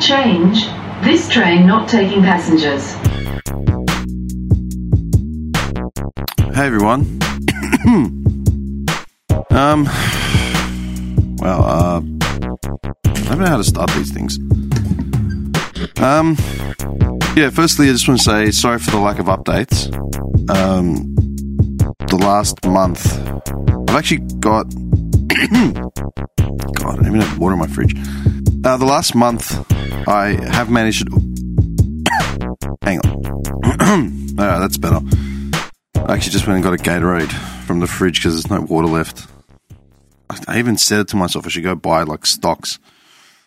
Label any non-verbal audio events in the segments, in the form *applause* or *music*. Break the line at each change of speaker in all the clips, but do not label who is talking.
Change. This train not taking passengers.
Hey everyone. *coughs* um, well, uh, I don't know how to start these things. Um, yeah, firstly, I just want to say sorry for the lack of updates. Um, the last month, I've actually got. *coughs* God, I don't even have water in my fridge. Uh, the last month, I have managed. *coughs* Hang on. Alright, *coughs* that's better. I actually just went and got a Gatorade from the fridge because there's no water left. I- even said it to myself I should go buy like stocks,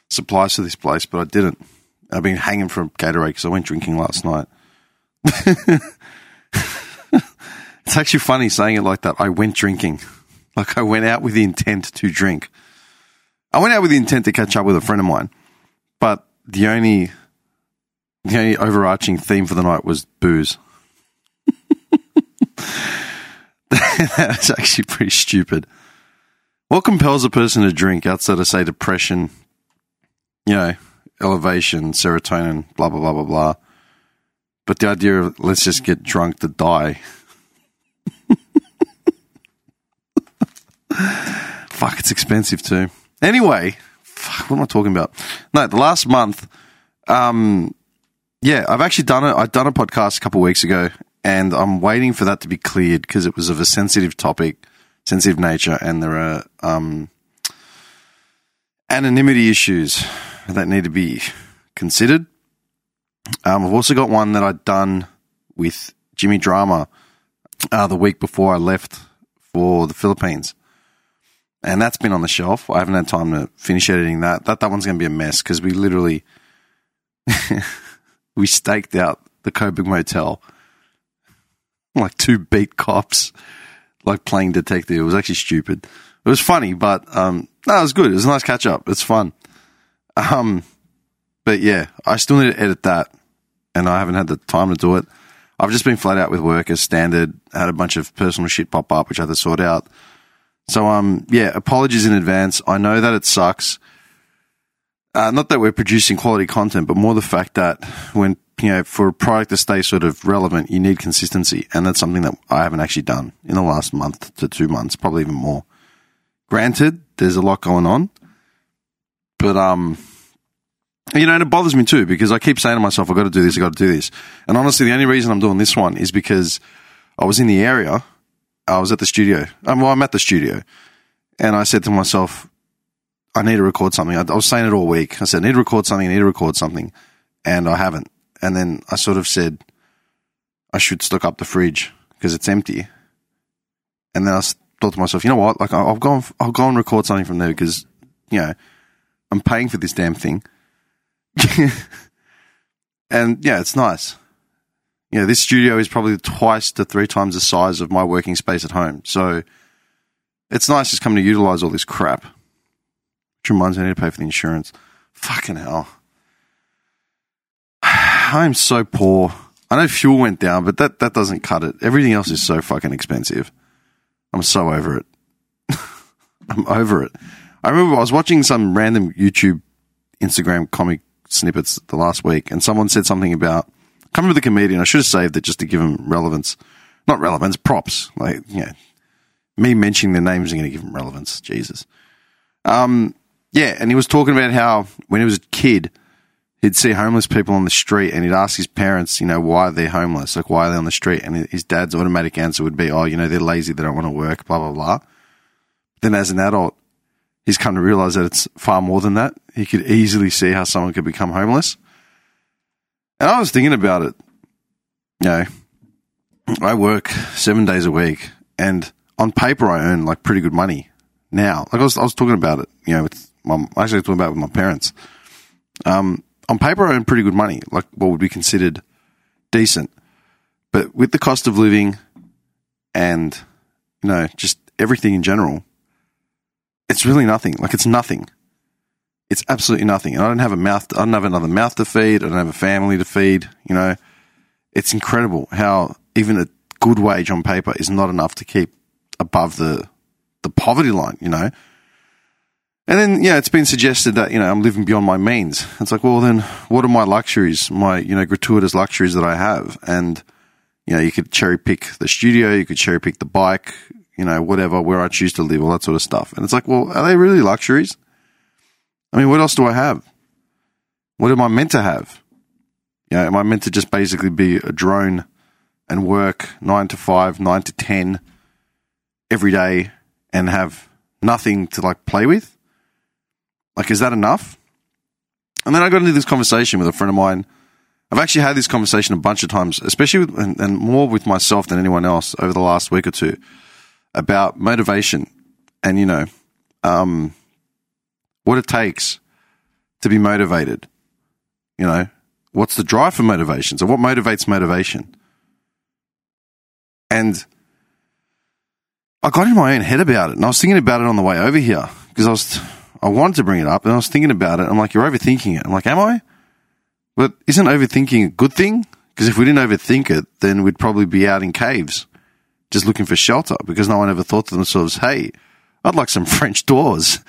supplies to this place, but I didn't. I've been hanging for Gatorade because I went drinking last night. *laughs* it's actually funny saying it like that. I went drinking. Like I went out with the intent to drink. I went out with the intent to catch up with a friend of mine, but the only the only overarching theme for the night was booze. *laughs* That's actually pretty stupid. What compels a person to drink outside of, say, depression, you know, elevation, serotonin, blah, blah, blah, blah, blah. But the idea of let's just get drunk to die. *laughs* Fuck, it's expensive too. Anyway, fuck, what am I talking about? No, the last month, um, yeah, I've actually done it. I've done a podcast a couple weeks ago, and I'm waiting for that to be cleared because it was of a sensitive topic, sensitive nature, and there are um, anonymity issues that need to be considered. Um, I've also got one that I'd done with Jimmy Drama uh, the week before I left for the Philippines. And that's been on the shelf. I haven't had time to finish editing that. That that one's going to be a mess because we literally *laughs* we staked out the Coburg Motel like two beat cops, like playing detective. It was actually stupid. It was funny, but um, no, it was good. It was a nice catch up. It's fun. Um, but yeah, I still need to edit that, and I haven't had the time to do it. I've just been flat out with work as standard. Had a bunch of personal shit pop up, which I had to sort out. So um, yeah, apologies in advance. I know that it sucks. Uh, not that we're producing quality content, but more the fact that when you know for a product to stay sort of relevant, you need consistency, and that's something that I haven't actually done in the last month to two months, probably even more. Granted, there's a lot going on, but um, you know, and it bothers me too because I keep saying to myself, "I've got to do this, I've got to do this," and honestly, the only reason I'm doing this one is because I was in the area, I was at the studio. Um, well, I'm at the studio, and I said to myself, I need to record something. I, I was saying it all week. I said, I need to record something, I need to record something. And I haven't. And then I sort of said, I should stock up the fridge because it's empty. And then I thought to myself, you know what? Like, I'll, go and, I'll go and record something from there because, you know, I'm paying for this damn thing. *laughs* and yeah, it's nice. You know, this studio is probably twice to three times the size of my working space at home. So it's nice just coming to utilize all this crap. Which reminds me, I need to pay for the insurance. Fucking hell. *sighs* I'm so poor. I know fuel went down, but that, that doesn't cut it. Everything else is so fucking expensive. I'm so over it. *laughs* I'm over it. I remember I was watching some random YouTube, Instagram comic snippets the last week, and someone said something about, can't remember the comedian. I should have saved it just to give him relevance. Not relevance, props. Like, yeah, me mentioning their names is going to give them relevance. Jesus. Um, yeah, and he was talking about how when he was a kid, he'd see homeless people on the street and he'd ask his parents, you know, why they're homeless, like why are they on the street? And his dad's automatic answer would be, oh, you know, they're lazy, they don't want to work, blah, blah, blah. Then as an adult, he's come to realize that it's far more than that. He could easily see how someone could become homeless. And I was thinking about it. You know, I work seven days a week and on paper I earn like pretty good money now. Like I was, I was talking about it, you know, with my, actually talking about it with my parents. Um, on paper I earn pretty good money, like what would be considered decent. But with the cost of living and, you know, just everything in general, it's really nothing. Like it's nothing. It's absolutely nothing. And I don't have a mouth. I don't have another mouth to feed. I don't have a family to feed. You know, it's incredible how even a good wage on paper is not enough to keep above the the poverty line. You know, And then, yeah, it's been suggested that, you know, I'm living beyond my means. It's like, well, then what are my luxuries, my, you know, gratuitous luxuries that I have? And, you know, you could cherry pick the studio, you could cherry pick the bike, you know, whatever, where I choose to live, all that sort of stuff. And it's like, well, are they really luxuries? I mean, what else do I have? What am I meant to have? You know, am I meant to just basically be a drone and work nine to five, nine to 10 every day and have nothing to like play with? Like, is that enough? And then I got into this conversation with a friend of mine. I've actually had this conversation a bunch of times, especially with, and, and more with myself than anyone else over the last week or two about motivation and, you know, um, what it takes to be motivated. You know, what's the drive for motivation? So, what motivates motivation? And I got in my own head about it, and I was thinking about it on the way over here because I was I wanted to bring it up, and I was thinking about it. I'm like, you're overthinking it. I'm like, am I? But isn't overthinking a good thing? Because if we didn't overthink it, then we'd probably be out in caves just looking for shelter because no one ever thought to themselves, hey, I'd like some *laughs* French doors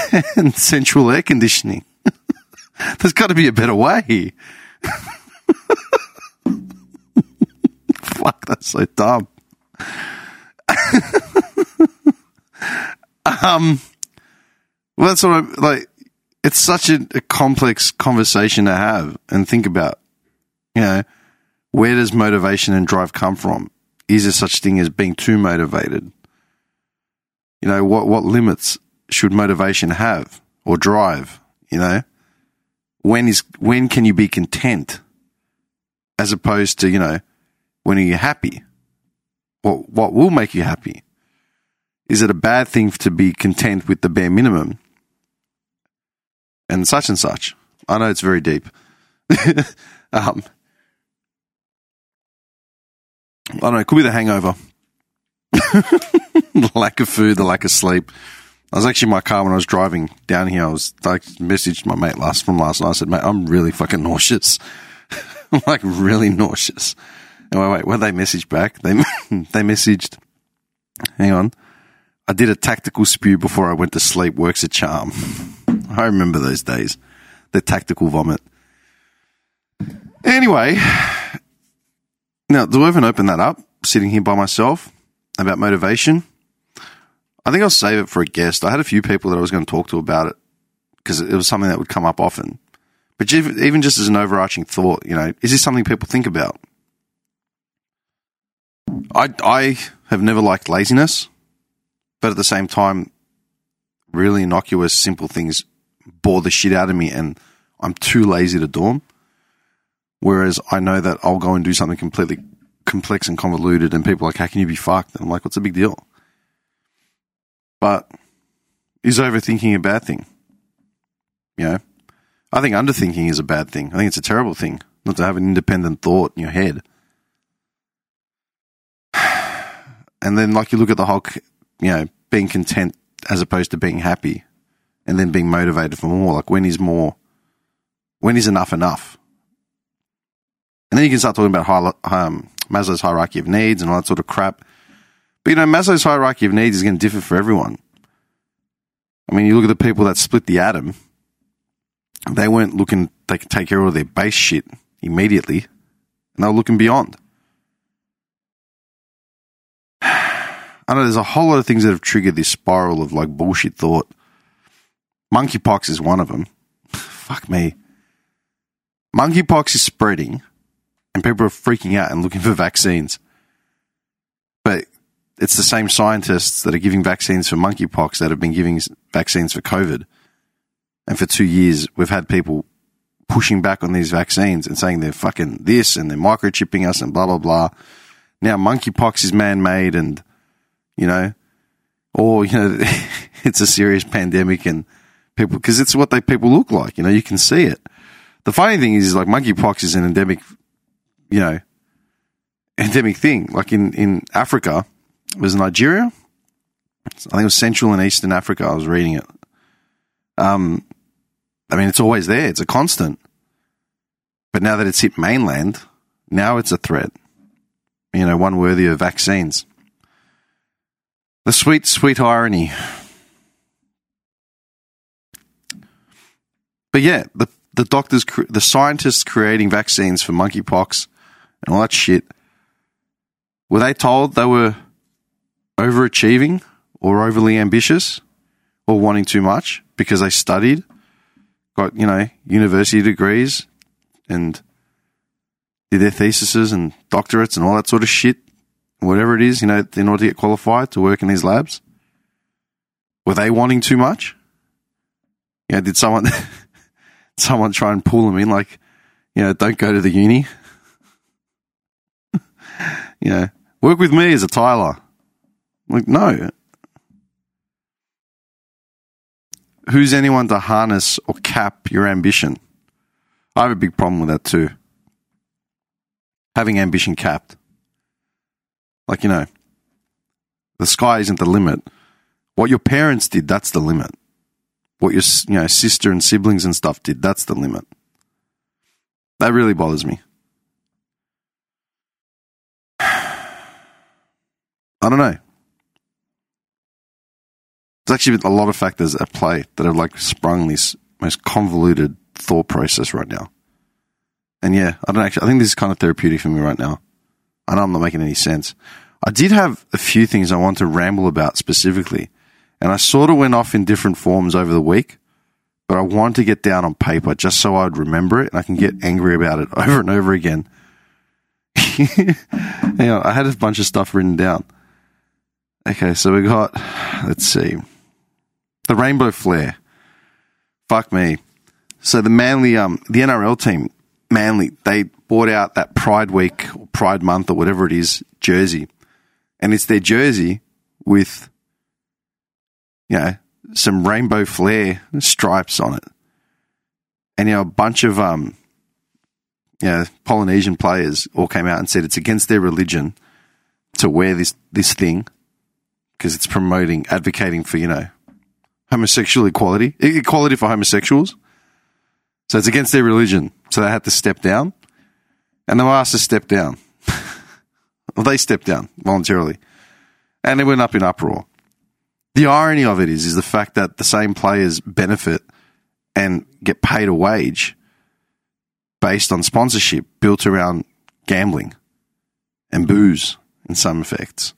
*laughs* and central air conditioning. *laughs* There's got to be a better way. *laughs* Fuck, that's so dumb. um, well, that's what I'm like. It's such a, a complex conversation to have and think about. You know, where does motivation and drive come from? Is there such thing as being too motivated? You know, what what limits should motivation have or drive? You know, when is when can you be content, as opposed to you know, when are you happy? What what will make you happy? Is it a bad thing to be content with the bare minimum? And such and such. I know it's very deep. *laughs* um, I don't know. It could be the hangover, *laughs* the lack of food, the lack of sleep. I was actually in my car when I was driving down here. I was like, messaged my mate last from last night. I said, mate, I'm really fucking nauseous. *laughs* I'm like really nauseous. And wait, wait, when they messaged back, they *laughs* they messaged. Hang on, I did a tactical spew before I went to sleep. Works a charm. *laughs* I remember those days. The tactical vomit. Anyway, now do I even open that up? Sitting here by myself about motivation. I think I'll save it for a guest. I had a few people that I was going to talk to about it because it was something that would come up often. But even just as an overarching thought, you know, is this something people think about? I, I have never liked laziness, but at the same time, really innocuous, simple things bore the shit out of me and I'm too lazy to do them. Whereas I know that I'll go and do something completely complex and convoluted and people are like, how can you be fucked? And I'm like, what's the big deal? But is overthinking a bad thing? You know, I think underthinking is a bad thing. I think it's a terrible thing not to have an independent thought in your head. *sighs* And then, like, you look at the whole, you know, being content as opposed to being happy and then being motivated for more. Like, when is more, when is enough enough? And then you can start talking about high, um, Maslow's hierarchy of needs and all that sort of crap. But, you know, Maslow's hierarchy of needs is going to differ for everyone. I mean, you look at the people that split the atom, they weren't looking, they could take care of their base shit immediately, and they were looking beyond. *sighs* I know there's a whole lot of things that have triggered this spiral of like bullshit thought. Monkeypox is one of them. *laughs* Fuck me. Monkeypox is spreading and people are freaking out and looking for vaccines. But it's the same scientists that are giving vaccines for monkeypox that have been giving vaccines for COVID. And for two years, we've had people pushing back on these vaccines and saying they're fucking this and they're microchipping us and blah, blah, blah. Now, monkeypox is man made and you know, or, you know, *laughs* it's a serious pandemic and people, because it's what they people look like, you know, you can see it. The funny thing is, like, monkeypox is an endemic, you know, endemic thing. Like in, in Africa, it was Nigeria. I think it was Central and Eastern Africa. I was reading it. Um, I mean, it's always there. It's a constant. But now that it's hit mainland, now it's a threat. You know, one worthy of vaccines. The sweet, sweet irony. But yeah, the the doctors, the scientists creating vaccines for monkeypox and all that shit, were they told they were overachieving or overly ambitious or wanting too much because they studied, got you know university degrees, and did their theses and doctorates and all that sort of shit, whatever it is, you know, in order to get qualified to work in these labs? Were they wanting too much? Yeah, did someone *laughs* someone try and pull them in like, you know, don't go to the uni? *laughs* you know, work with me as a Tyler. Like, no. Who's anyone to harness or cap your ambition? I have a big problem with that too. Having ambition capped. Like, you know, the sky isn't the limit. What your parents did, that's the limit. What your you know sister and siblings and stuff did, that's the limit. That really bothers me. *sighs* I don't know. There's actually a lot of factors at play that have like sprung this most convoluted thought process right now. And yeah, I don't actually. I think this is kind of therapeutic for me right now. I know I'm not making any sense. I did have a few things I want to ramble about specifically, and I sort of went off in different forms over the week, but I wanted to get down on paper just so I'd remember it and I can get angry about it *laughs* over and over again. *laughs* Hang on, I had a bunch of stuff written down. Okay, so we got, let's see, the rainbow flare. Fuck me. So the Manly, um, the NRL team, Manly, they bought out that Pride Week or Pride Month or whatever it is jersey, and it's their jersey with you know, some rainbow flare stripes on it. And, you know, a bunch of, um, you know, Polynesian players all came out and said it's against their religion to wear this, this thing because it's promoting, advocating for, you know, homosexual equality, equality for homosexuals. So it's against their religion. So they had to step down and they were asked to step down. *laughs* well, they stepped down voluntarily and it went up in uproar. The irony of it is, is the fact that the same players benefit and get paid a wage based on sponsorship built around gambling and booze in some effects.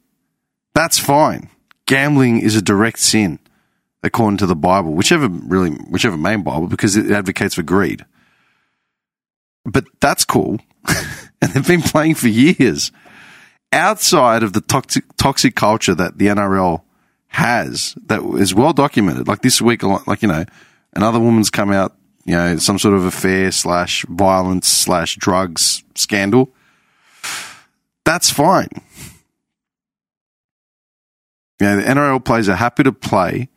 That's fine. Gambling is a direct sin according to the Bible, whichever really, whichever main Bible, because it advocates for greed. But that's cool. *laughs* and they've been playing for years outside of the toxic, toxic culture that the NRL has that is well documented. Like this week, like, you know, another woman's come out, you know, some sort of affair slash violence slash drugs scandal. That's fine. You know, the NRL players are happy to play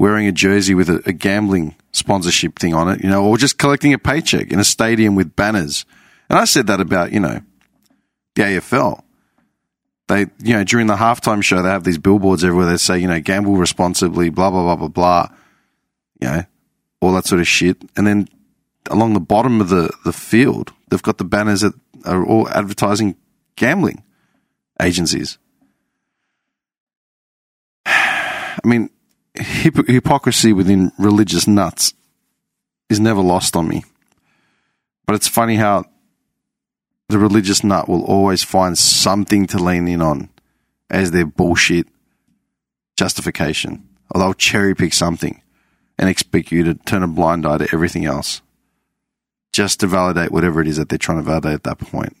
wearing a jersey with a, a gambling sponsorship thing on it, you know, or just collecting a paycheck in a stadium with banners. And I said that about, you know, the AFL they, you know, during the halftime show, they have these billboards everywhere that say, you know, gamble responsibly, blah, blah, blah, blah, blah, you know, all that sort of shit. And then along the bottom of the, the field, they've got the banners that are all advertising gambling agencies. *sighs* I mean, hip- hypocrisy within religious nuts is never lost on me. But it's funny how the religious nut will always find something to lean in on as their bullshit justification. Or they'll cherry pick something and expect you to turn a blind eye to everything else just to validate whatever it is that they're trying to validate at that point.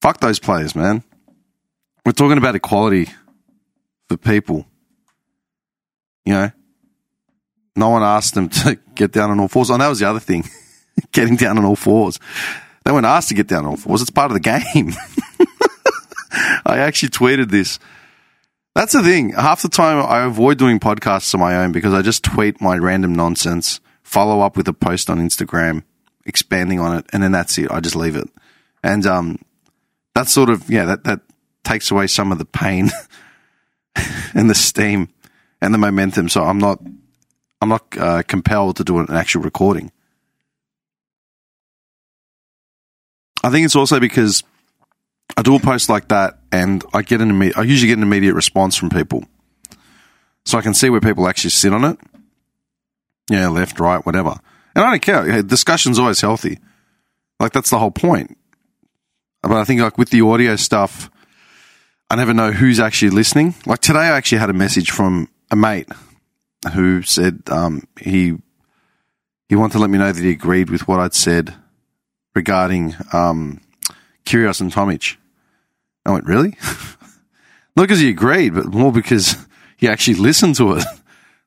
Fuck those players, man. We're talking about equality for people. You know, no one asked them to *laughs* get down on all fours. And that was the other thing. *laughs* getting down on all fours. They weren't asked to get down on all fours. It's part of the game. *laughs* I actually tweeted this. That's the thing. Half the time I avoid doing podcasts on my own because I just tweet my random nonsense, follow up with a post on Instagram, expanding on it, and then that's it. I just leave it. And um, that sort of yeah, that that takes away some of the pain *laughs* and the steam and the momentum. So I'm not I'm not uh, compelled to do an actual recording. I think it's also because I do a post like that and I get an immediate, I usually get an immediate response from people. so I can see where people actually sit on it. Yeah, left, right, whatever. And I don't care. Discussion's always healthy. Like that's the whole point. But I think like with the audio stuff, I never know who's actually listening. Like today, I actually had a message from a mate who said um, he he wanted to let me know that he agreed with what I'd said regarding um, and Tomic. I went, really? *laughs* Not because he agreed, but more because he actually listened to it.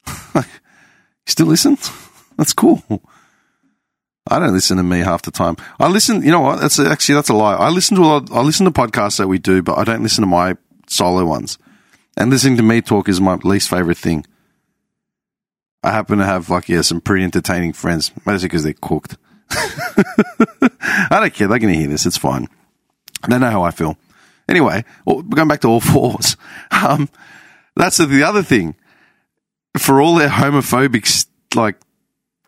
*laughs* you still listen? *laughs* That's cool. I don't listen to me half the time. I listen. You know what? That's actually that's a lie. I listen to a lot. I listen to podcasts that we do, but I don't listen to my solo ones. And listening to me talk is my least favorite thing. I happen to have like yeah some pretty entertaining friends, mostly because they're cooked. *laughs* I don't care. They're going to hear this. It's fine. They know how I feel. Anyway, we're going back to all *laughs* fours. Um, that's the other thing. For all their homophobic like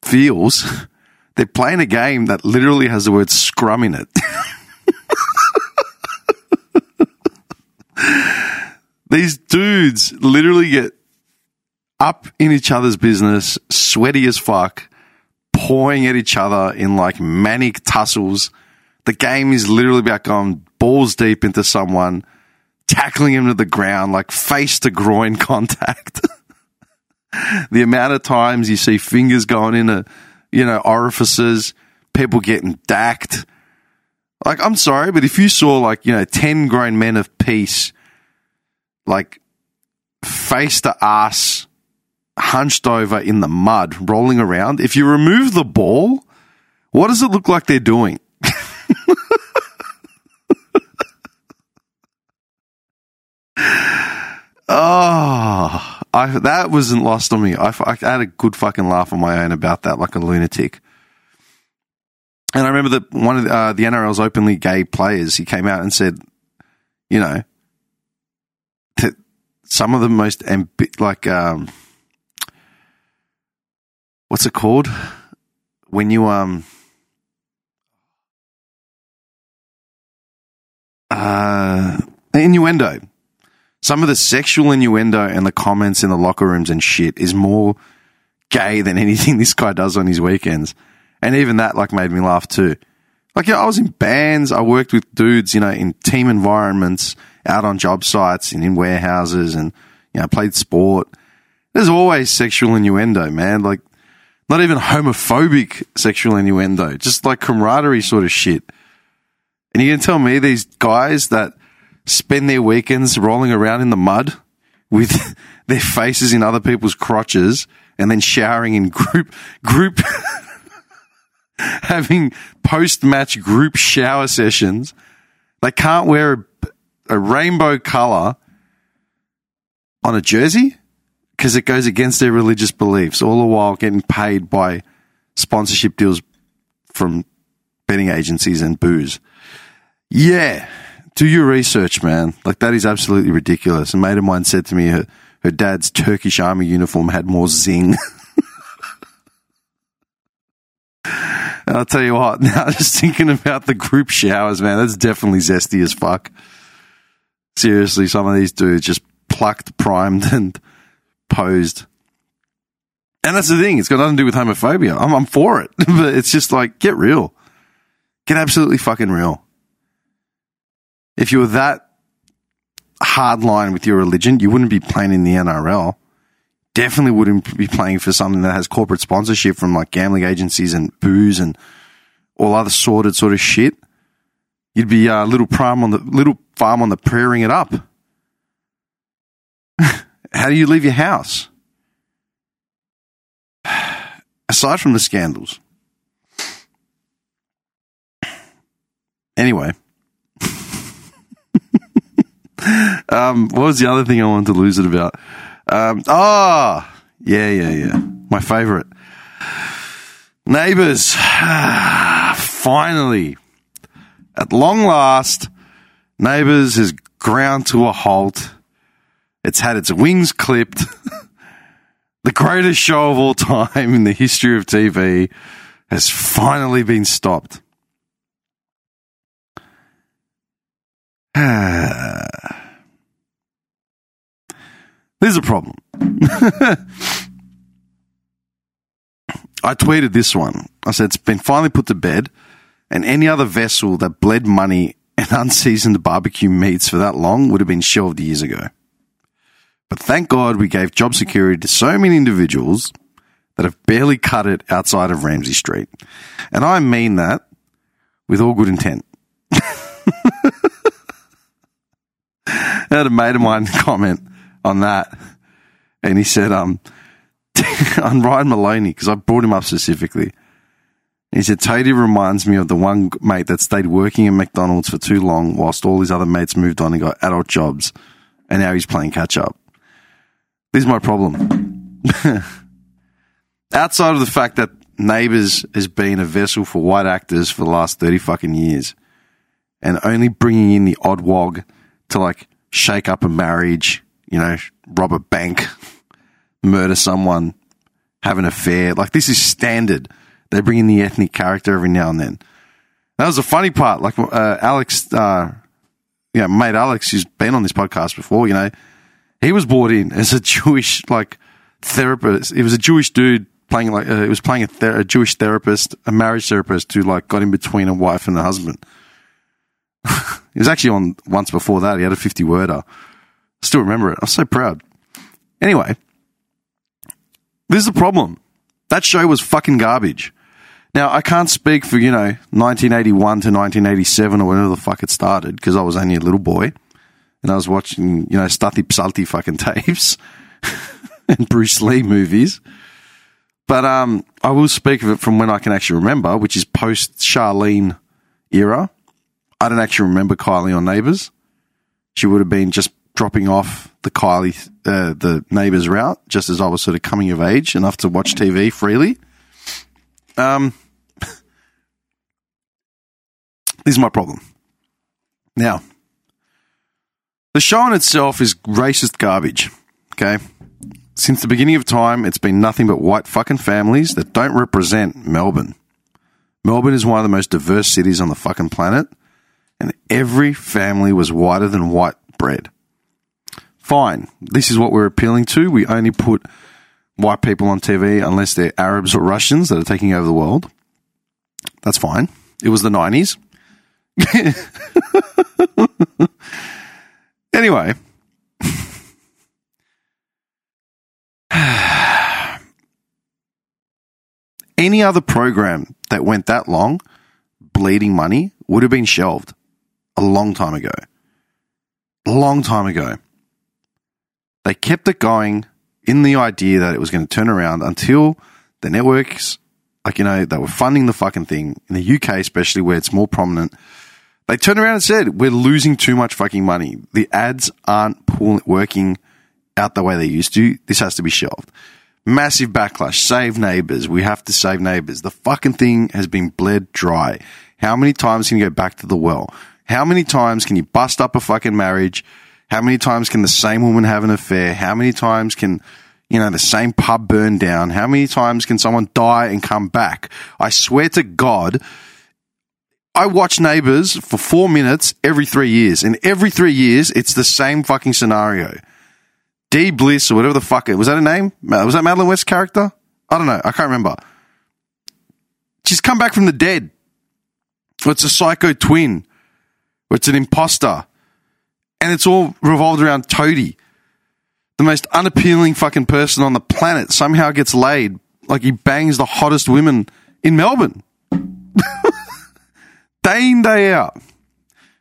feels, they're playing a game that literally has the word scrum in it. *laughs* These dudes literally get up in each other's business, sweaty as fuck, pawing at each other in like manic tussles. The game is literally about going balls deep into someone, tackling him to the ground, like face to groin *laughs* contact. the amount of times you see fingers going into, you know, orifices, people getting dacked. Like, I'm sorry, but if you saw like, you know, 10 grown men of peace, like face to ass, hunched over in the mud, rolling around, if you remove the ball, what does it look like they're doing? oh, I, that wasn't lost on me. I, I, had a good fucking laugh on my own about that, like a lunatic. And I remember that one of the, uh, the NRL's openly gay players, he came out and said, you know, that some of the most ambi- like um, what's it called when you um uh innuendo some of the sexual innuendo and the comments in the locker rooms and shit is more gay than *laughs* anything this guy does on his weekends. And even that like made me laugh too. Like, know, I was in bands. I worked with dudes, you know, in team environments, out on job sites and in warehouses and, you know, played sport. There's always sexual innuendo, man. Like, not even homophobic sexual innuendo, just like camaraderie sort of shit. And you can tell me these guys that spend their weekends rolling around in the mud with *laughs* their faces in other people's crotches and then showering in group, group, *laughs* having post match group shower sessions. They can't wear a, a rainbow color on a jersey because it goes against their religious beliefs, all the while getting paid by sponsorship deals from betting agencies and booze. Yeah, do your research, man. Like that is absolutely ridiculous. A mate of mine said to me her, her dad's Turkish army uniform had more zing. *laughs* and I'll tell you what, *laughs* now just thinking about the group showers, man, that's definitely zesty as fuck. Seriously, some of these dudes just plucked, primed, *laughs* and posed. And that's the thing, it's got nothing to do with homophobia. I'm, I'm for it, but it's just like, get real. Get absolutely fucking real. If you were that hardline with your religion, you wouldn't be playing in the NRL. Definitely wouldn't be playing for something that has corporate sponsorship from like gambling agencies and booze and all other sorted sort of shit. You'd be a uh, little prime on the little farm on the prairie it up. *laughs* How do you leave your house? *sighs* Aside from the scandals. Anyway. Um, what was the other thing I wanted to lose it about? Um, oh, yeah, yeah, yeah. My favorite. Neighbors. *sighs* Finally. At long last, Neighbors has ground to a halt. It's had its wings clipped. *laughs* the greatest show of all time in the history of TV has finally been stopped. *sighs* *sighs* There's a problem. *laughs* I tweeted this one. I said, it's been finally put to bed, and any other vessel that bled money and *laughs* unseasoned barbecue meats for that long would have been shelved years ago. But thank God we gave job security to so many individuals that have barely cut it outside of Ramsay Street. And I mean that with all good intent. *laughs* I had a mate of mine comment on that, and he said, um, *laughs* on Ryan Moloney, because I brought him up specifically. He said, Toadie reminds me of the one mate that stayed working in McDonald's for too long whilst all his other mates moved on and got adult jobs, and now he's playing catch up. This is my problem. *laughs* Outside of the fact that Neighbours has been a vessel for white actors for the last 30 fucking years, and only bringing in the odd wog to like shake up a marriage, you know, rob a bank, *laughs* murder someone, have an affair. Like this is standard. They bring in the ethnic character every now and then. That was the funny part. Like uh, Alex, uh, yeah, mate Alex, who's been on this podcast before, you know, he was brought in as a *laughs* Jewish like therapist. It was a Jewish dude playing like uh, he was playing a, ther- a Jewish therapist, a marriage therapist who like got in between a wife and a husband. *laughs* he was actually on once before that. He had a fifty worder. Still remember it. I was so proud. Anyway, this is the problem. That show was fucking garbage. Now, I can't speak for, you know, 1981 to 1987 or whenever the fuck it started because I was only a little boy and I was watching, you know, Stuthy Psalty fucking *laughs* tapes and Bruce Lee movies. But um, I will speak of it from when I can actually remember, which is post Charlene era. I don't actually remember Kylie on Neighbours. She would have been just dropping off the Kylie, uh, the Neighbours route, just as I was sort of coming of age enough to watch TV freely. Um, *laughs* this is my problem. Now, the show in itself is racist garbage. Okay. Since the beginning of time, it's been nothing but white fucking families that don't represent Melbourne. Melbourne is one of the most diverse cities on the fucking planet, and every family was whiter than white bread. Fine. This is what we're appealing to. We only put white people on TV unless they're Arabs or Russians that are taking over the world. That's fine. It was the 90s. *laughs* anyway. *sighs* Any other program that went that long, bleeding money, would have been shelved a long time ago. A long time ago. They kept it going in the idea that it was going to turn around until the networks, like, you know, they were funding the fucking thing in the UK, especially where it's more prominent. They turned around and said, we're losing too much fucking money. The ads aren't pull- working out the way they used to. This has to be shelved. Massive backlash. Save neighbors. We have to save neighbors. The fucking thing has been bled dry. How many times can you go back to the well? How many times can you bust up a fucking marriage? How many times can the same woman have an affair? How many times can, you know, the same pub burn down? How many times can someone die and come back? I swear to God, I watch Neighbours for four minutes every three years, and every three years it's the same fucking scenario. Dee Bliss or whatever the fuck it was that a name? Was that Madeleine West's character? I don't know. I can't remember. She's come back from the dead. It's a psycho twin. It's an imposter. And it's all revolved around Toadie. The most unappealing fucking person on the planet somehow gets laid like he bangs the hottest women in Melbourne. *laughs* day in, day out.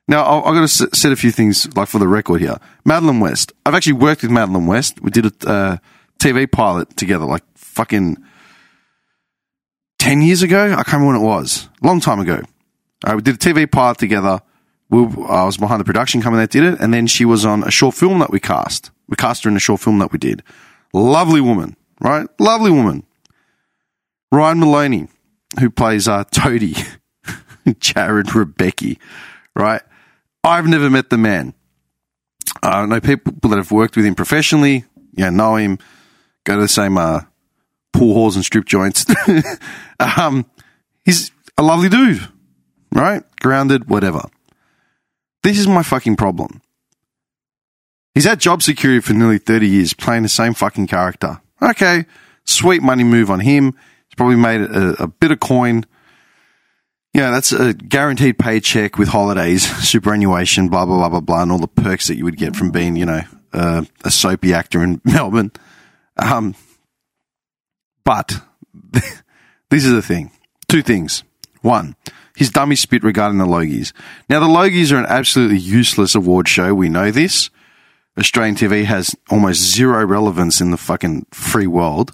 Now, I've got to s- set a few things like for the record here. Madeleine West. I've actually worked with Madeleine West. We did a uh, TV pilot together, like fucking 10 years ago. I can't remember when it was. Long time ago. Uh, we did a TV pilot together. We, I was behind the production company that did it. And then she was on a short film that we cast. We cast her in a short film that we did. Lovely woman, right? Lovely woman. Ryan Moloney, who plays uh, Toadie, *laughs* Jarrod Rebecchi, right? I've never met the man. I know people that have worked with him professionally, know, know him, go to the same uh, pool halls and strip joints. *laughs* um, he's a lovely dude, right? Grounded, whatever. This is my fucking problem. He's had job security for nearly 30 years, playing the same fucking character. Okay, sweet money move on him. He's probably made a, a bit of coin. Yeah, that's a guaranteed paycheck with holidays, *laughs* superannuation, blah, blah, blah, blah, blah, and all the perks that you would get from being, you know, uh, a soapy actor in *laughs* Melbourne. Um, but *laughs* this is the thing. Two things. One, his dummy spit regarding the Logies. Now, the Logies are an absolutely useless award show. We know this. Australian TV has almost zero relevance in the fucking free world.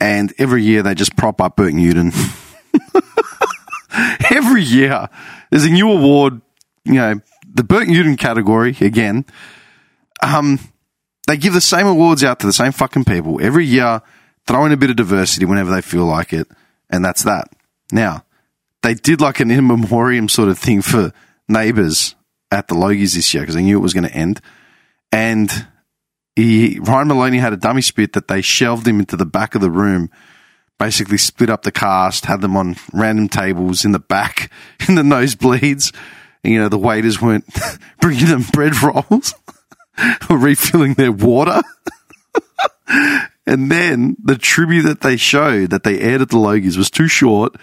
And every year they just prop up Bert Newton. *laughs* every year there's a new award, you know, the Bert Newton category again. Um, they give the same awards out to the same fucking people every year, throw in a bit of diversity whenever they feel like it, and that's that. Now, they did like an in memoriam sort of thing for neighbours at the Logies this year because they knew it was going to end. And he, Ryan Moloney had a dummy spit that they shelved him into the back of the room, basically split up the cast, had them on random tables in the back, *laughs* in the nosebleeds. And, you know, the waiters weren't *laughs* bringing them bread rolls *laughs* or refilling their water. and then the tribute that they showed that they aired at the Logies was too short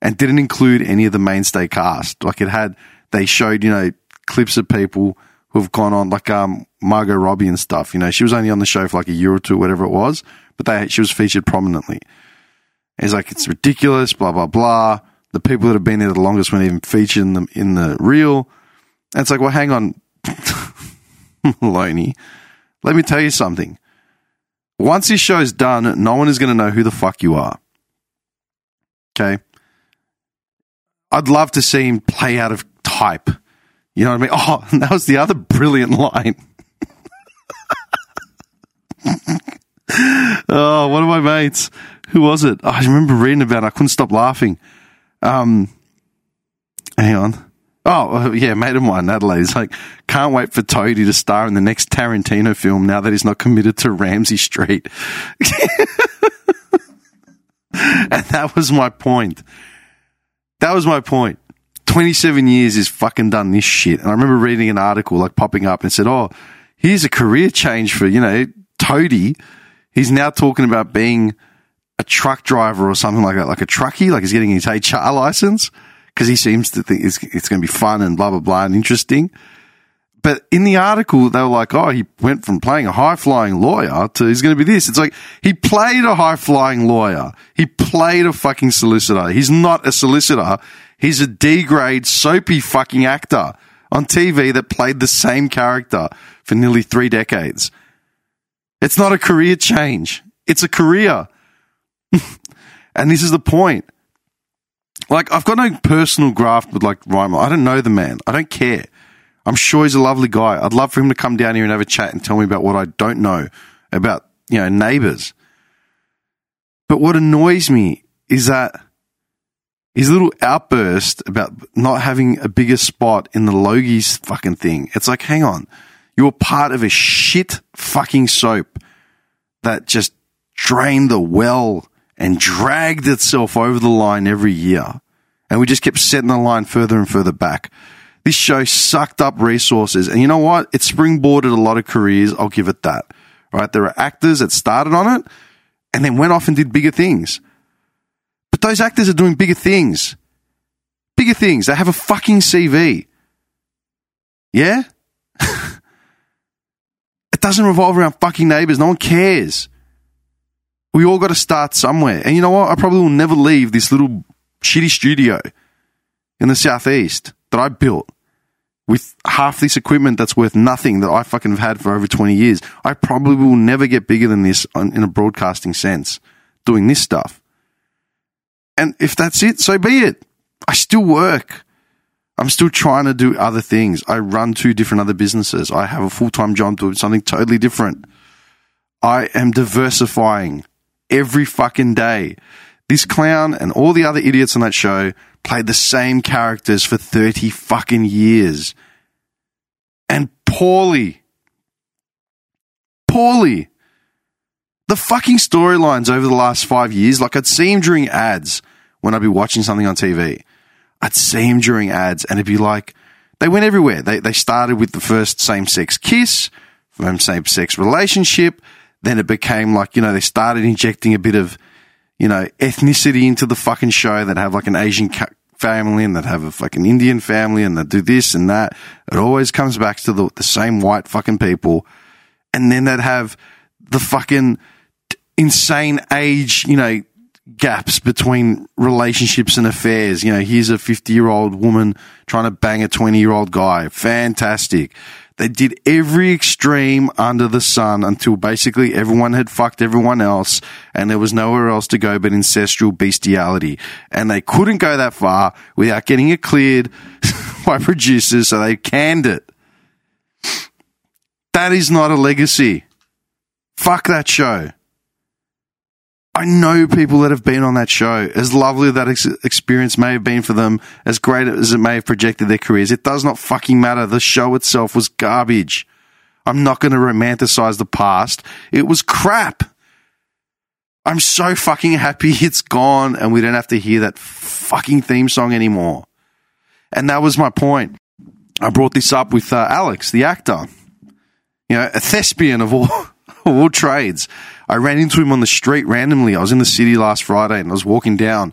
and didn't include any of the mainstay cast. Like it had, they showed, you know, clips of people who have gone on, like um, Margot Robbie and stuff. You know, she was only on the show for like a year or two, whatever it was, but they, she was featured prominently. It's like, it's ridiculous, blah, blah, blah. The people that have been there the longest weren't even featured in the, in the reel. And it's like, well, hang on, *laughs* Moloney. Let me tell you something. Once this show's done, no one is going to know who the fuck you are. Okay? I'd love to see him play out of type. You know what I mean? *laughs* Oh, and that was the other brilliant line. *laughs* oh, one of my mates. Who was it? I remember reading about it. I couldn't stop laughing. Um, hang on. Oh, yeah, mate of mine, Adelaide. He's like, can't wait for Toadie to star in the next Tarantino film now that he's not committed to Ramsay Street. *laughs* and that was my point. That was my point. 27 years is fucking done this shit. And I remember reading an article like popping up and said, Oh, here's a career change for, you know, Toadie. He's now talking about being a truck driver or something like that, like a truckie, like he's getting his HR license because he seems to think it's, it's going to be fun and blah, blah, blah and interesting. But in the article, they were like, oh, he went from playing a high flying lawyer to he's going to be this. It's like he played a high flying lawyer. He played a fucking solicitor. He's not a solicitor. He's a D grade soapy fucking actor on TV that played the same character for nearly three decades. It's not a career change. It's a career. *laughs* and this is the point. Like, I've got no personal graft with like Ryan. I don't know the man. I don't care. I'm sure he's a lovely guy. I'd love for him to come down here and have a chat and tell me about what I don't know about, you know, neighbors. But what annoys me is that his little outburst about not having a bigger spot in the Logies fucking thing. It's like, hang on. You're part of a shit fucking soap that just drained the well and dragged itself over the line every year. And we just kept setting the line further and further back. This show sucked up resources. And you know what? It springboarded a lot of careers. I'll give it that. Right? There are actors that started on it and then went off and did bigger things. But those actors are doing bigger things. Bigger things. They have a fucking CV. Yeah? *laughs* it doesn't revolve around fucking neighbors. No one cares. We all got to start somewhere. And you know what? I probably will never leave this little shitty studio in the southeast that I built with half this equipment that's worth nothing that I fucking have had for over 20 years. I probably will never get bigger than this in a broadcasting sense doing this stuff. And if that's it, so be it. I still work. I'm still trying to do other things. I run two different other businesses. I have a full time job doing something totally different. I am diversifying every fucking day. This clown and all the other idiots on that show played the same characters for 30 fucking years. And poorly. Poorly. The fucking storylines over the last five years, like I'd see him during ads when I'd be watching something on TV. I'd see him during ads and it'd be like, they went everywhere. They, they started with the first same sex kiss same sex relationship. Then it became like, you know, they started injecting a bit of, you know, ethnicity into the fucking show that have like an Asian family and that have a fucking Indian family and that do this and that. It always comes back to the, the same white fucking people. And then they'd have the fucking insane age, you know, gaps between relationships and affairs. You know, here's a 50 year old woman trying to bang a 20 year old guy. Fantastic. They did every extreme under the sun until basically everyone had fucked everyone else and there was nowhere else to go but ancestral bestiality. And they couldn't go that far without getting it cleared *laughs* by producers, so they canned it. That is not a legacy. Fuck that show. I know people that have been on that show. As lovely that ex- experience may have been for them, as great as it may have projected their careers, it does not fucking matter. The show itself was garbage. I'm not going to romanticize the past. It was crap. I'm so fucking happy *laughs* it's gone and we don't have to hear that fucking theme song anymore. And that was my point. I brought this up with uh, Alex, the actor. You know, a thespian of all, *laughs* all trades. I ran into him on the street randomly. I was in the city last Friday and I was walking down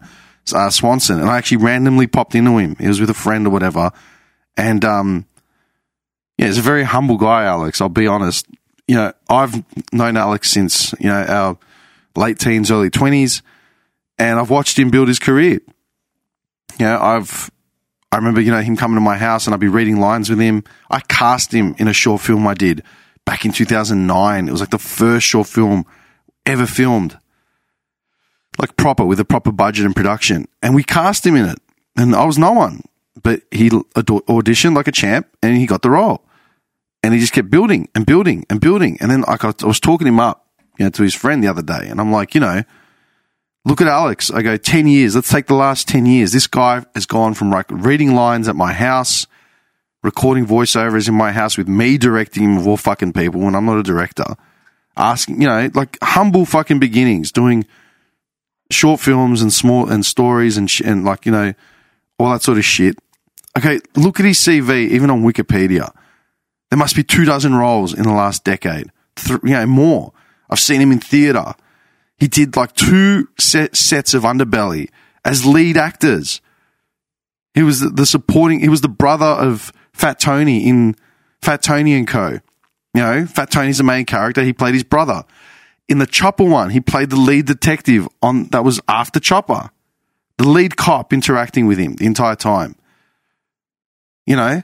uh, Swanston and I actually randomly popped into him. He was with a friend or whatever. And, um, yeah, he's a very humble guy, Alex. I'll be honest. You know, I've known Alex since, you know, our late teens, early 20s, and I've watched him build his career. You know, I've, I remember, you know, him coming to my house and I'd be reading lines with him. I cast him in a short film I did back in 2009. It was like the first short film ever filmed. Like proper, with a proper budget and production. And we cast him in it. And I was no one. But he auditioned like a champ and he got the role. And he just kept building and building and building. And then I was talking him up, you know, to his friend the other day. And I'm like, you know, look at Alex. I go, 10 years. Let's take the last 10 years. This guy has gone from like reading lines at my house, recording voiceovers in my house with me directing all fucking people when I'm not a director asking, you know, like humble fucking beginnings, doing short films and small and stories and sh- and like you know all that sort of shit. Okay, look at his CV, even on Wikipedia. There must be two dozen roles in the last decade, Th- you know, more. I've seen him in theatre. He did like two set, sets of Underbelly as lead actors. He was the supporting. He was the brother of Fat Tony in Fat Tony and Co. You know, Fat Tony's the main character. He played his brother. In the Chopper one, he played the lead detective on that was after Chopper. The lead cop interacting with him the entire time. You know,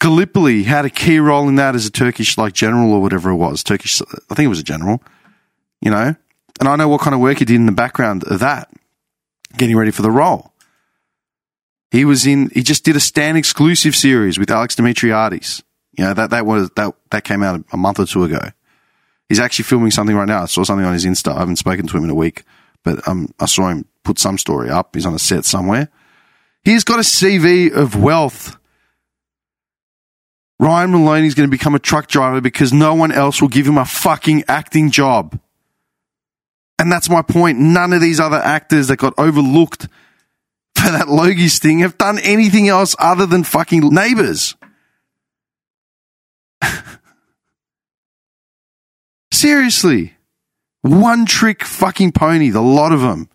Gallipoli had a key role in that as a Turkish like general or whatever it was. Turkish, I think it was a general. You know, and I know what kind of work he did in the background of that, getting ready for the role. He was in. He just did a Stan exclusive series with Alex Dimitriadis. You know, that, that was, that, that came out a month or two ago. He's actually filming something right now. I saw something on his Insta. I haven't spoken to him in a week, but um, I saw him put some story up. He's on a set somewhere. He's got a CV of wealth. Ryan Moloney's going to become a truck driver because no one else will give him a fucking acting job. And that's my point. None of these other actors that got overlooked *laughs* that Logies thing have done anything else other than fucking Neighbours. *laughs* Seriously. One trick fucking pony, the lot of them.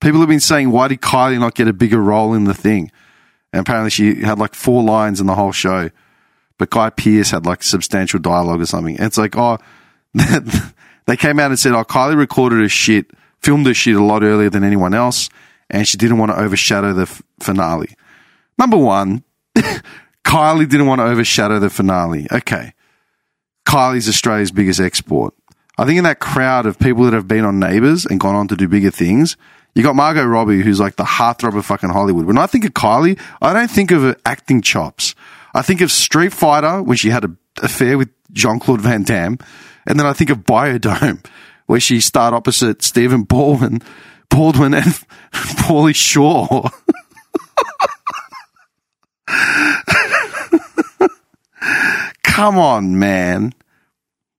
People have been saying, why did Kylie not get a bigger role in the thing? And apparently she had like four lines in the whole show. But Guy Pearce had like substantial dialogue or something. And it's like, oh, *laughs* they came out and said, oh, Kylie recorded her shit, filmed her shit a lot earlier than anyone else. And she didn't want to overshadow the f- finale. Number one, *laughs* Kylie didn't want to overshadow the finale. Okay. Kylie's Australia's biggest export. I think in that crowd of people that have been on Neighbours and gone on to do bigger things, you got Margot Robbie, who's like the heartthrob of fucking Hollywood. When I think of Kylie, I don't think of acting chops. I think of Street Fighter when she had an affair with Jean Claude Van Damme, and then I think of Bio-Dome, where she starred opposite Stephen Baldwin, Baldwin and *laughs* Pauly Shore. Come on, man.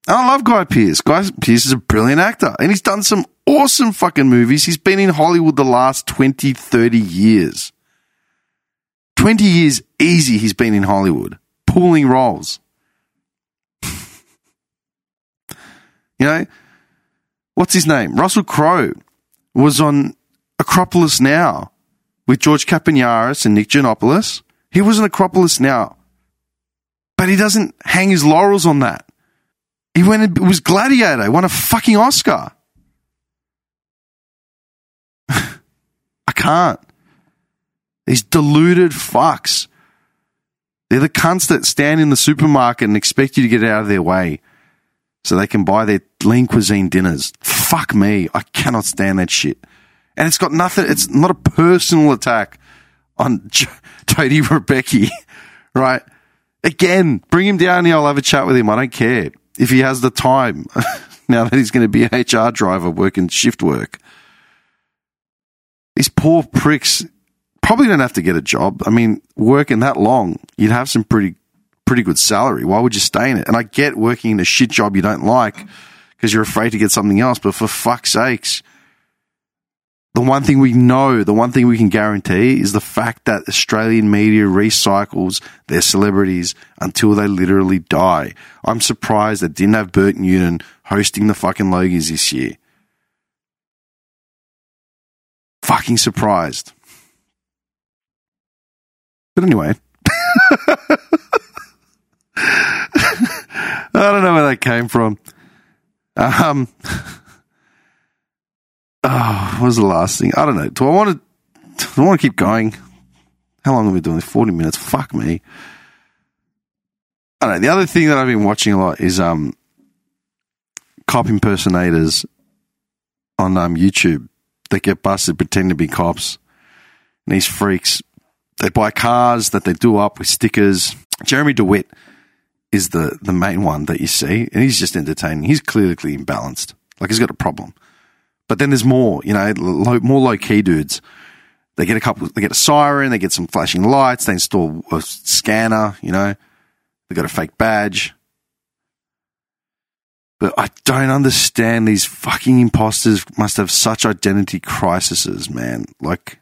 I love Guy Pearce. Guy Pearce is a brilliant actor and he's done some awesome fucking movies. He's been in Hollywood the last 20, 30 years. 20 years easy he's been in Hollywood, pulling roles. *laughs* You know, what's his name? Russell Crowe was on Acropolis Now with George Kapiniaris and Nick Giannopoulos. He was on Acropolis Now, but he doesn't hang his laurels on that. He went and was Gladiator, won a fucking Oscar. *laughs* I can't. These deluded fucks. They're the cunts that stand in the supermarket and expect you to get out of their way so they can buy their lean cuisine dinners. Fuck me. I cannot stand that shit. And it's got nothing, it's not a personal attack on *laughs* J- Toadie Rebecchi, *laughs* right? Again, bring him down here. I'll have a chat with him. I don't care if he has the time *laughs* now that he's going to be a HR driver working shift work. These poor pricks probably don't have to get a job. I mean, working that long, you'd have some pretty pretty good salary. Why would you stay in it? And I get working in a shit job you don't like because you're afraid to get something else. But for fuck's sakes, the one thing we know, the one thing we can guarantee is the fact that Australian media recycles their celebrities until they literally die. I'm surprised they didn't have Bert Newton hosting the fucking Logies this year. Fucking surprised. But anyway. *laughs* I don't know where that came from. Um, *laughs* oh, what was the last thing? I don't know. Do I want to? Do I want to keep going? How long have we been doing this? Forty minutes. Fuck me. I don't know. The other thing that I've been watching a lot is um, cop impersonators on um, YouTube that get busted pretend to be cops. And these freaks, they buy cars that they do up with stickers. Jeremy Dewitte is the, the main one that you see, and he's just entertaining. He's clearly imbalanced. Like he's got a problem. But then there's more, you know, low, more low key dudes. They get a couple, they get a siren, they get some flashing lights, they install a scanner, you know, they got a fake badge. But I don't understand these fucking imposters must have such identity crises, man. Like,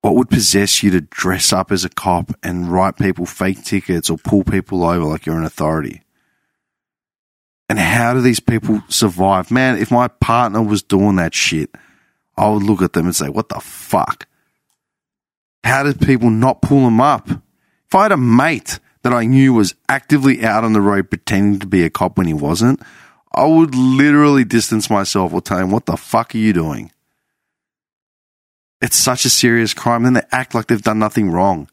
what would possess you to dress up as a cop and write people fake tickets or pull people over like you're an authority? And how do these people survive? Man, if my partner was doing that shit, I would look at them and say, what the fuck? How did people not pull them up? If I had a mate that I knew was actively out on the road pretending to be a cop when he wasn't, I would literally distance myself or tell him, what the fuck are you doing? It's such a serious crime. Then they act like they've done nothing wrong.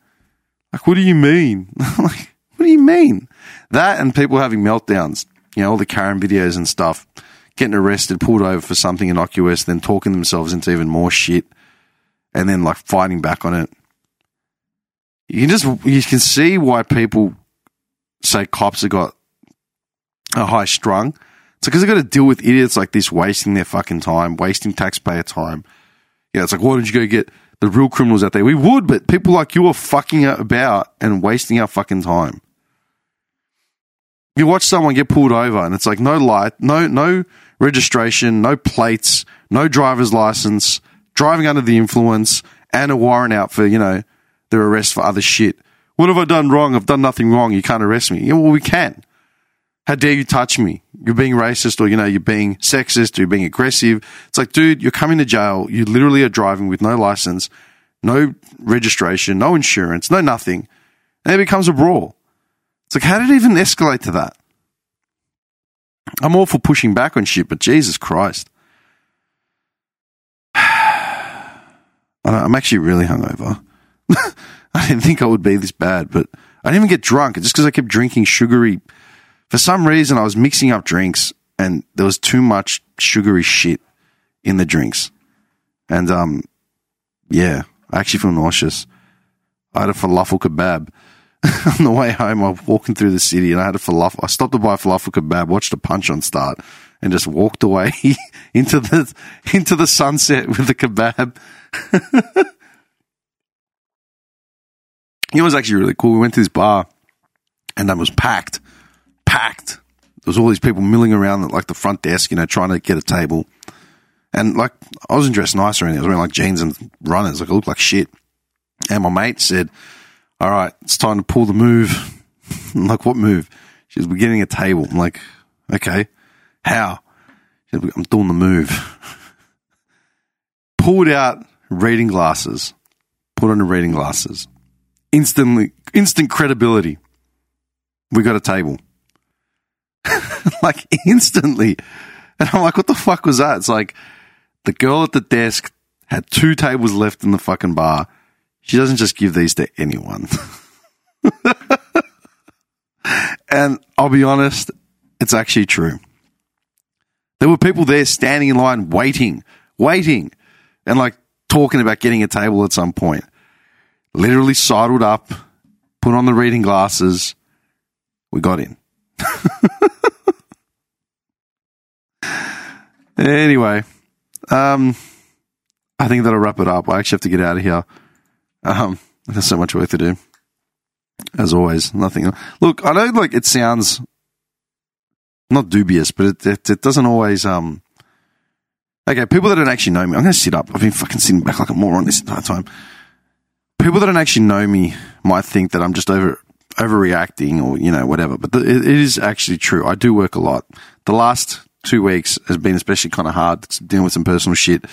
Like, what do you mean? *laughs* like, what do you mean? That and people having meltdowns, you know, all the Karen videos and stuff, getting arrested, pulled over for something innocuous, then talking themselves into even more shit, and then like fighting back on it. You can just, you can see why people say cops have got a high strung. It's because they've got to deal with idiots like this wasting their fucking time, wasting taxpayer time yeah, it's like, why don't you go get the real criminals out there? We would, but people like you are fucking about and wasting our fucking time. You watch someone get pulled over and it's like no light, no no registration, no plates, no driver's license, driving under the influence, and a warrant out for, you know, their arrest for other shit. What have I done wrong? I've done nothing wrong. You can't arrest me. Yeah, well, we can. How dare you touch me? You're being racist or, you know, you're being sexist or you're being aggressive. It's like, dude, you're coming to jail. You literally are driving with no license, no registration, no insurance, no nothing. And it becomes a brawl. It's like, how did it even escalate to that? I'm all for pushing back on shit, but Jesus Christ. *sighs* I'm actually really hungover. *laughs* I didn't think I would be this bad, but I didn't even get drunk just because I kept drinking sugary for some reason, I was mixing up drinks and there was too much sugary shit in the drinks. And, um, yeah, I actually feel nauseous. I had a falafel kebab. *laughs* on the way home, I was walking through the city and I had a falafel. I stopped to buy a falafel kebab, watched a punch on start, and just walked away *laughs* into the into the sunset with the kebab. *laughs* it was actually really cool. We went to this bar, and it was packed packed. There was all these people milling around at like the front desk, you know, trying to get a table. And like, I wasn't dressed nice or anything. I was wearing like jeans and runners. Like, I looked like shit. And my mate said, all right, it's time to pull the move. *laughs* I'm like, what move? She says, we're getting a table. I'm like, okay. How? She said, I'm doing the move. *laughs* Pulled out reading glasses, put on the reading glasses. Instantly, instant credibility. We got a table. *laughs* like instantly. And I'm like, what the fuck was that? It's like the girl at the desk had two tables left in the fucking bar. She doesn't just give these to anyone. *laughs* and I'll be honest, it's actually true. There were people there standing in line waiting, waiting, and like talking about getting a table at some point. Literally sidled up, put on the reading glasses. We got in. *laughs* anyway, um, I think that'll wrap it up. I actually have to get out of here. Um, there's so much work to do. As always, nothing. Look, I know like it sounds not dubious, but it, it, it doesn't always. Um, okay, people that don't actually know me, I'm going to sit up. I've been fucking sitting back like a moron this entire time. People that don't actually know me might think that I'm just over overreacting or you know whatever, but the, it, it is actually true. I do work a lot. The last two weeks has been especially kind of hard dealing with some personal shit.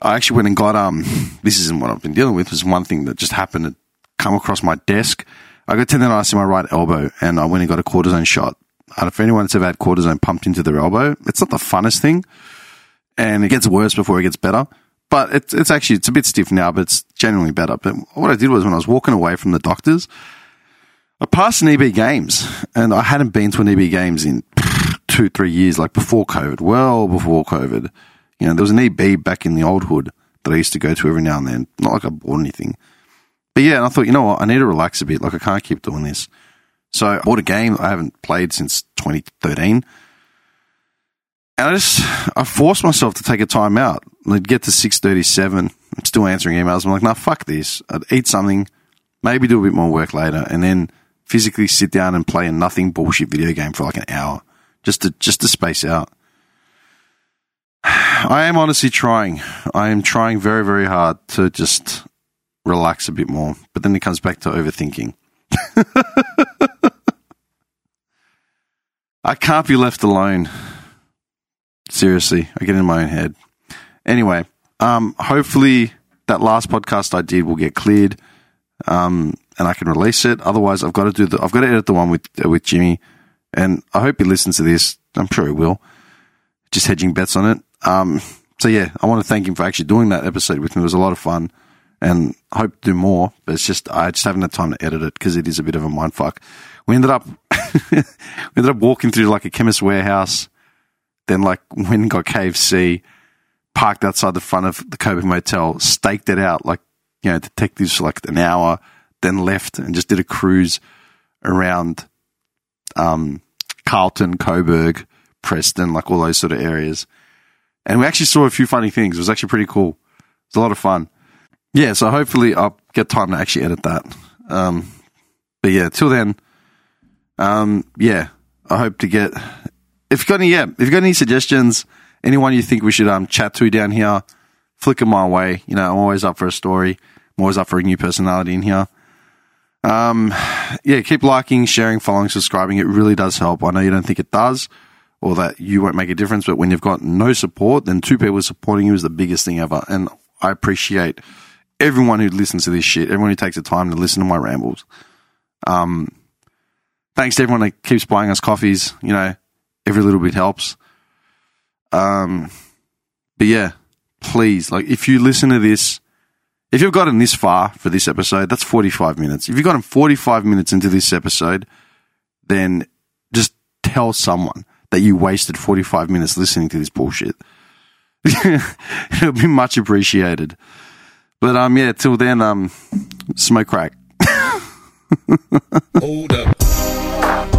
I actually went and got um. *laughs* This isn't what I've been dealing with. It was one thing that just happened to come across my desk. I got tendonitis in my right elbow, and I went and got a cortisone shot. And if anyone that's ever had cortisone pumped into their elbow, it's not the funnest thing, and it gets worse before it gets better. But it's it's actually it's a bit stiff now, but it's generally better. But what I did was when I was walking away from the doctors, I passed an EB Games, and I hadn't been to an EB Games in two three years, like before COVID, well before COVID. You know, there was an EB back in the old hood that I used to go to every now and then. Not like I bought anything. But yeah, and I thought, you know what, I need to relax a bit. Like I can't keep doing this. So I bought a game I haven't played since 2013. And I just, I forced myself to take a time out. I'd get to 637. I'm still answering emails. I'm like, nah, fuck this. I'd eat something, maybe do a bit more work later, and then physically sit down and play a nothing bullshit video game for like an hour just to, just to space out. *sighs* I am honestly trying. I am trying very, very hard to just relax a bit more. But then it comes back to overthinking. *laughs* I can't be left alone. Seriously, I get in my own head. Anyway, um, hopefully that last podcast I did will get cleared, um, and I can release it. Otherwise, I've got to do the, I've got to edit the one with uh, with Jimmy, and I hope he listens to this. I'm sure he will. Just hedging bets on it. Um, so yeah, I want to thank him for actually doing that episode with me. It was a lot of fun and I hope to do more, but it's just, I just haven't had time to edit it because it is a bit of a mindfuck. We ended up, *laughs* we ended up walking through like a chemist warehouse, then like *laughs* went and got KFC, parked outside the front of the Coburg Motel, staked it out like, you know, detectives for like an hour, then left and just did a cruise around, um, Carlton, Coburg, Preston, like all those sort of areas. And we actually saw a few funny things. It was actually pretty cool. It was a lot of fun. Yeah, so hopefully I'll get time to actually edit that. Um, but yeah, till then, um, yeah, I hope to get. If you've got any, yeah, if you've got any suggestions, anyone you think we should um chat to down here, flick them my way. You know, I'm always up for a story. I'm always up for a new personality in here. Um, yeah, keep liking, sharing, following, subscribing. It really does help. I know you don't think it does or that you won't make a difference, but when you've got no support, then two people supporting you is the biggest thing ever. And I appreciate everyone who listens to this shit, everyone who takes the time to listen to my rambles. Um, thanks to everyone that keeps buying us coffees. You know, every little bit helps. Um, but yeah, please, like, if you listen to this, if you've gotten this far for this episode, that's 45 minutes. If you've gotten 45 minutes into this episode, then just tell someone that you wasted 45 minutes listening to this bullshit. *laughs* It'll be much appreciated. But um, yeah, till then, um, smoke crack. *laughs*
Hold up.